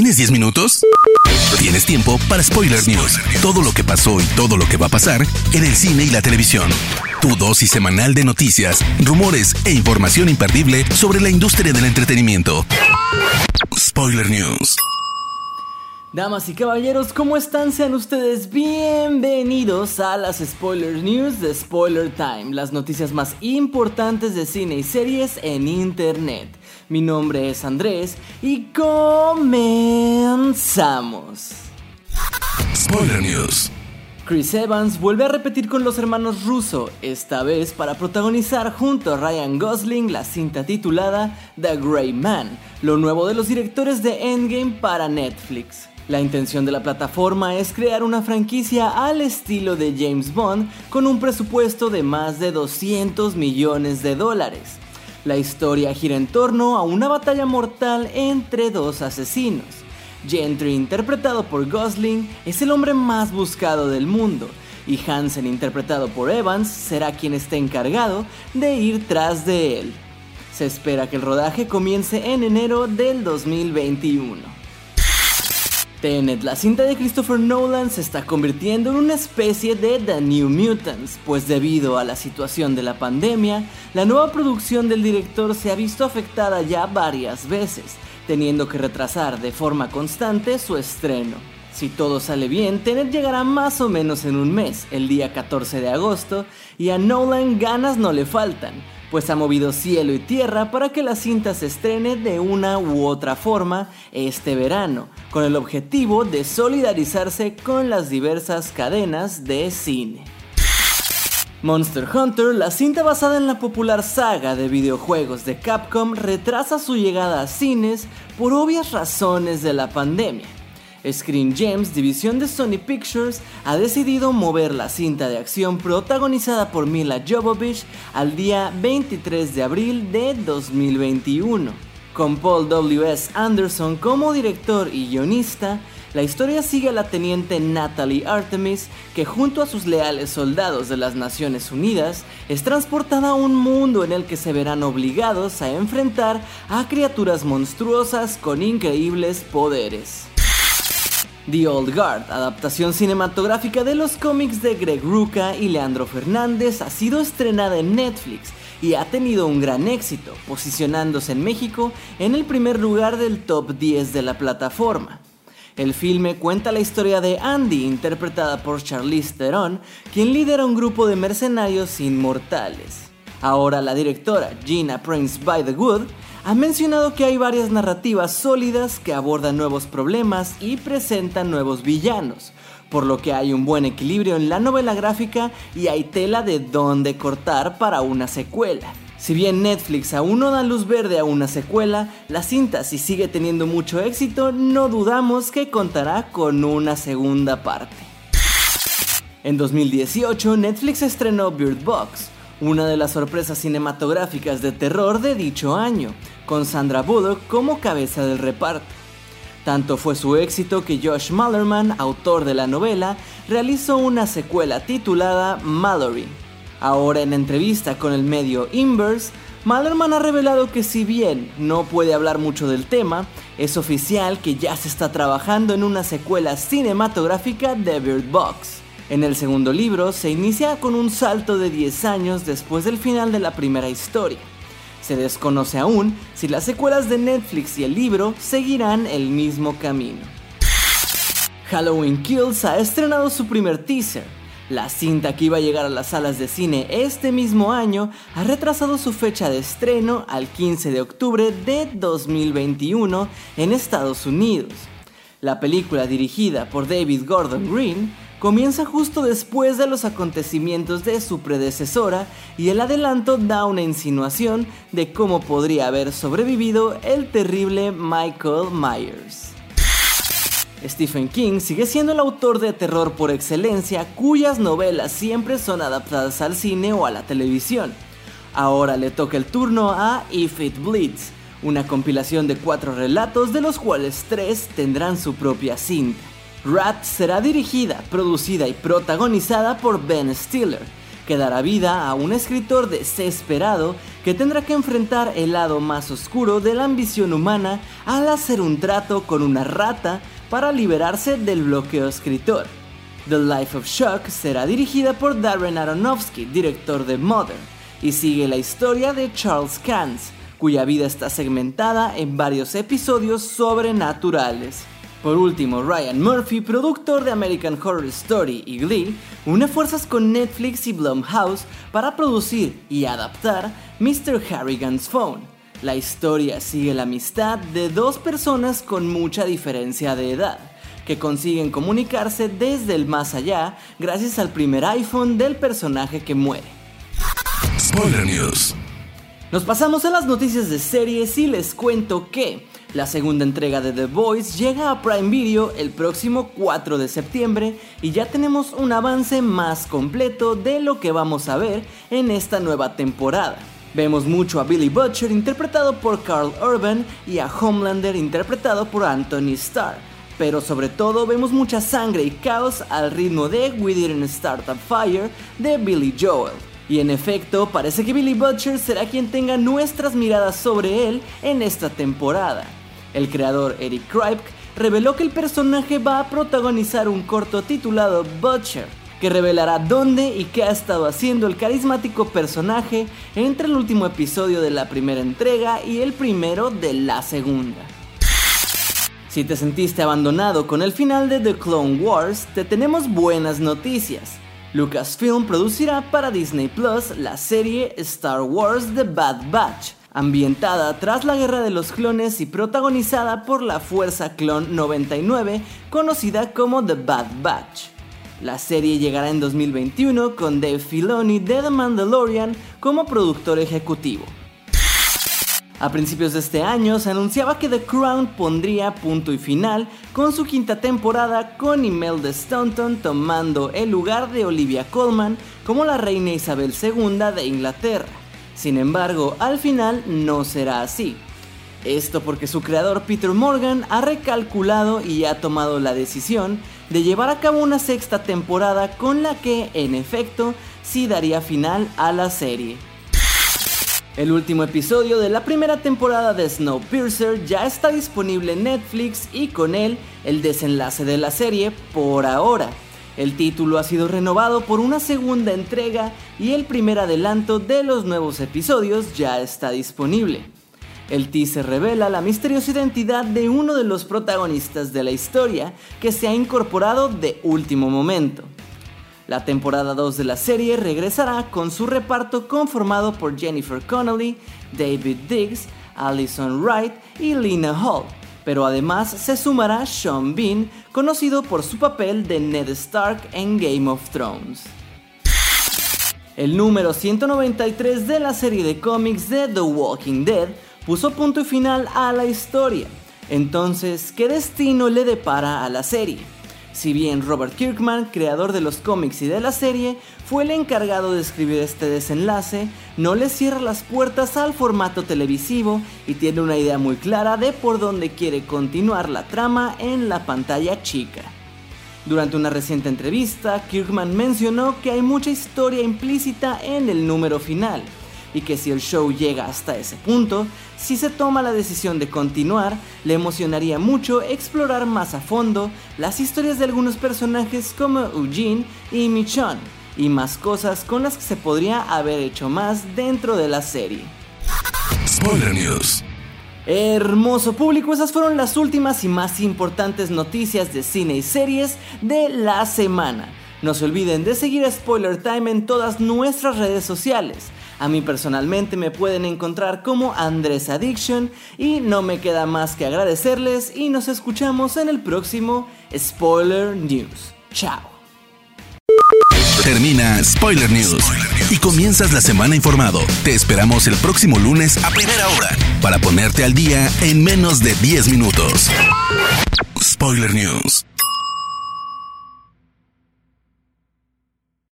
¿Tienes 10 minutos? Tienes tiempo para Spoiler News. Todo lo que pasó y todo lo que va a pasar en el cine y la televisión. Tu dosis semanal de noticias, rumores e información imperdible sobre la industria del entretenimiento. Spoiler News. Damas y caballeros, ¿cómo están? Sean ustedes bienvenidos a las Spoiler News de Spoiler Time, las noticias más importantes de cine y series en Internet. Mi nombre es Andrés y comenzamos. Spoiler News. Chris Evans vuelve a repetir con los hermanos Russo, esta vez para protagonizar junto a Ryan Gosling la cinta titulada The Grey Man, lo nuevo de los directores de Endgame para Netflix. La intención de la plataforma es crear una franquicia al estilo de James Bond con un presupuesto de más de 200 millones de dólares. La historia gira en torno a una batalla mortal entre dos asesinos. Gentry, interpretado por Gosling, es el hombre más buscado del mundo, y Hansen, interpretado por Evans, será quien esté encargado de ir tras de él. Se espera que el rodaje comience en enero del 2021. Tenet, la cinta de Christopher Nolan se está convirtiendo en una especie de The New Mutants, pues debido a la situación de la pandemia, la nueva producción del director se ha visto afectada ya varias veces, teniendo que retrasar de forma constante su estreno. Si todo sale bien, Tenet llegará más o menos en un mes, el día 14 de agosto, y a Nolan ganas no le faltan, pues ha movido cielo y tierra para que la cinta se estrene de una u otra forma este verano, con el objetivo de solidarizarse con las diversas cadenas de cine. Monster Hunter, la cinta basada en la popular saga de videojuegos de Capcom, retrasa su llegada a cines por obvias razones de la pandemia. Screen Gems, división de Sony Pictures, ha decidido mover la cinta de acción protagonizada por Mila Jovovich al día 23 de abril de 2021. Con Paul W.S. Anderson como director y guionista, la historia sigue a la teniente Natalie Artemis, que junto a sus leales soldados de las Naciones Unidas es transportada a un mundo en el que se verán obligados a enfrentar a criaturas monstruosas con increíbles poderes. The Old Guard, adaptación cinematográfica de los cómics de Greg Rucka y Leandro Fernández, ha sido estrenada en Netflix y ha tenido un gran éxito, posicionándose en México en el primer lugar del top 10 de la plataforma. El filme cuenta la historia de Andy, interpretada por Charlize Theron, quien lidera un grupo de mercenarios inmortales. Ahora la directora Gina Prince by the Wood ha mencionado que hay varias narrativas sólidas que abordan nuevos problemas y presentan nuevos villanos, por lo que hay un buen equilibrio en la novela gráfica y hay tela de dónde cortar para una secuela. Si bien Netflix aún no da luz verde a una secuela, la cinta si sigue teniendo mucho éxito, no dudamos que contará con una segunda parte. En 2018, Netflix estrenó Bird Box, una de las sorpresas cinematográficas de terror de dicho año, con Sandra Bullock como cabeza del reparto. Tanto fue su éxito que Josh Mallerman, autor de la novela, realizó una secuela titulada Mallory. Ahora en entrevista con el medio Inverse, Mallerman ha revelado que si bien no puede hablar mucho del tema, es oficial que ya se está trabajando en una secuela cinematográfica de Bird Box. En el segundo libro se inicia con un salto de 10 años después del final de la primera historia. Se desconoce aún si las secuelas de Netflix y el libro seguirán el mismo camino. Halloween Kills ha estrenado su primer teaser. La cinta que iba a llegar a las salas de cine este mismo año ha retrasado su fecha de estreno al 15 de octubre de 2021 en Estados Unidos. La película dirigida por David Gordon Green comienza justo después de los acontecimientos de su predecesora y el adelanto da una insinuación de cómo podría haber sobrevivido el terrible Michael Myers. Stephen King sigue siendo el autor de terror por excelencia cuyas novelas siempre son adaptadas al cine o a la televisión. Ahora le toca el turno a If It Bleeds, una compilación de cuatro relatos de los cuales tres tendrán su propia cinta. Rat será dirigida, producida y protagonizada por Ben Stiller, que dará vida a un escritor desesperado que tendrá que enfrentar el lado más oscuro de la ambición humana al hacer un trato con una rata para liberarse del bloqueo escritor. The Life of Shock será dirigida por Darren Aronofsky, director de Mother, y sigue la historia de Charles Kans, cuya vida está segmentada en varios episodios sobrenaturales. Por último, Ryan Murphy, productor de American Horror Story y Glee, une fuerzas con Netflix y Blumhouse para producir y adaptar Mr. Harrigan's Phone. La historia sigue la amistad de dos personas con mucha diferencia de edad, que consiguen comunicarse desde el más allá gracias al primer iPhone del personaje que muere. Spoiler News. Nos pasamos a las noticias de series y les cuento que la segunda entrega de The Voice llega a Prime Video el próximo 4 de septiembre y ya tenemos un avance más completo de lo que vamos a ver en esta nueva temporada. Vemos mucho a Billy Butcher interpretado por Carl Urban y a Homelander interpretado por Anthony Starr. Pero sobre todo vemos mucha sangre y caos al ritmo de We Didn't Start a Fire de Billy Joel. Y en efecto, parece que Billy Butcher será quien tenga nuestras miradas sobre él en esta temporada. El creador Eric Kripke reveló que el personaje va a protagonizar un corto titulado Butcher, que revelará dónde y qué ha estado haciendo el carismático personaje entre el último episodio de la primera entrega y el primero de la segunda. Si te sentiste abandonado con el final de The Clone Wars, te tenemos buenas noticias. Lucasfilm producirá para Disney Plus la serie Star Wars The Bad Batch, ambientada tras la Guerra de los Clones y protagonizada por la Fuerza Clon 99, conocida como The Bad Batch. La serie llegará en 2021 con Dave Filoni de The Mandalorian como productor ejecutivo. A principios de este año se anunciaba que The Crown pondría punto y final con su quinta temporada con Imelda Staunton tomando el lugar de Olivia Colman como la reina Isabel II de Inglaterra. Sin embargo, al final no será así. Esto porque su creador Peter Morgan ha recalculado y ha tomado la decisión de llevar a cabo una sexta temporada con la que, en efecto, sí daría final a la serie. El último episodio de la primera temporada de Snowpiercer ya está disponible en Netflix y con él el desenlace de la serie por ahora. El título ha sido renovado por una segunda entrega y el primer adelanto de los nuevos episodios ya está disponible. El teaser revela la misteriosa identidad de uno de los protagonistas de la historia que se ha incorporado de último momento. La temporada 2 de la serie regresará con su reparto conformado por Jennifer Connelly, David Diggs, Alison Wright y Lena Hall, pero además se sumará Sean Bean, conocido por su papel de Ned Stark en Game of Thrones. El número 193 de la serie de cómics de The Walking Dead puso punto y final a la historia. Entonces, ¿qué destino le depara a la serie? Si bien Robert Kirkman, creador de los cómics y de la serie, fue el encargado de escribir este desenlace, no le cierra las puertas al formato televisivo y tiene una idea muy clara de por dónde quiere continuar la trama en la pantalla chica. Durante una reciente entrevista, Kirkman mencionó que hay mucha historia implícita en el número final, y que si el show llega hasta ese punto, si se toma la decisión de continuar, le emocionaría mucho explorar más a fondo las historias de algunos personajes como Eugene y Michonne, y más cosas con las que se podría haber hecho más dentro de la serie. Spoiler News. Hermoso público, esas fueron las últimas y más importantes noticias de cine y series de la semana. No se olviden de seguir a Spoiler Time en todas nuestras redes sociales. A mí personalmente me pueden encontrar como Andrés Addiction y no me queda más que agradecerles y nos escuchamos en el próximo Spoiler News. Chao. Termina Spoiler News y comienzas la semana informado. Te esperamos el próximo lunes a primera hora para ponerte al día en menos de 10 minutos. Spoiler News.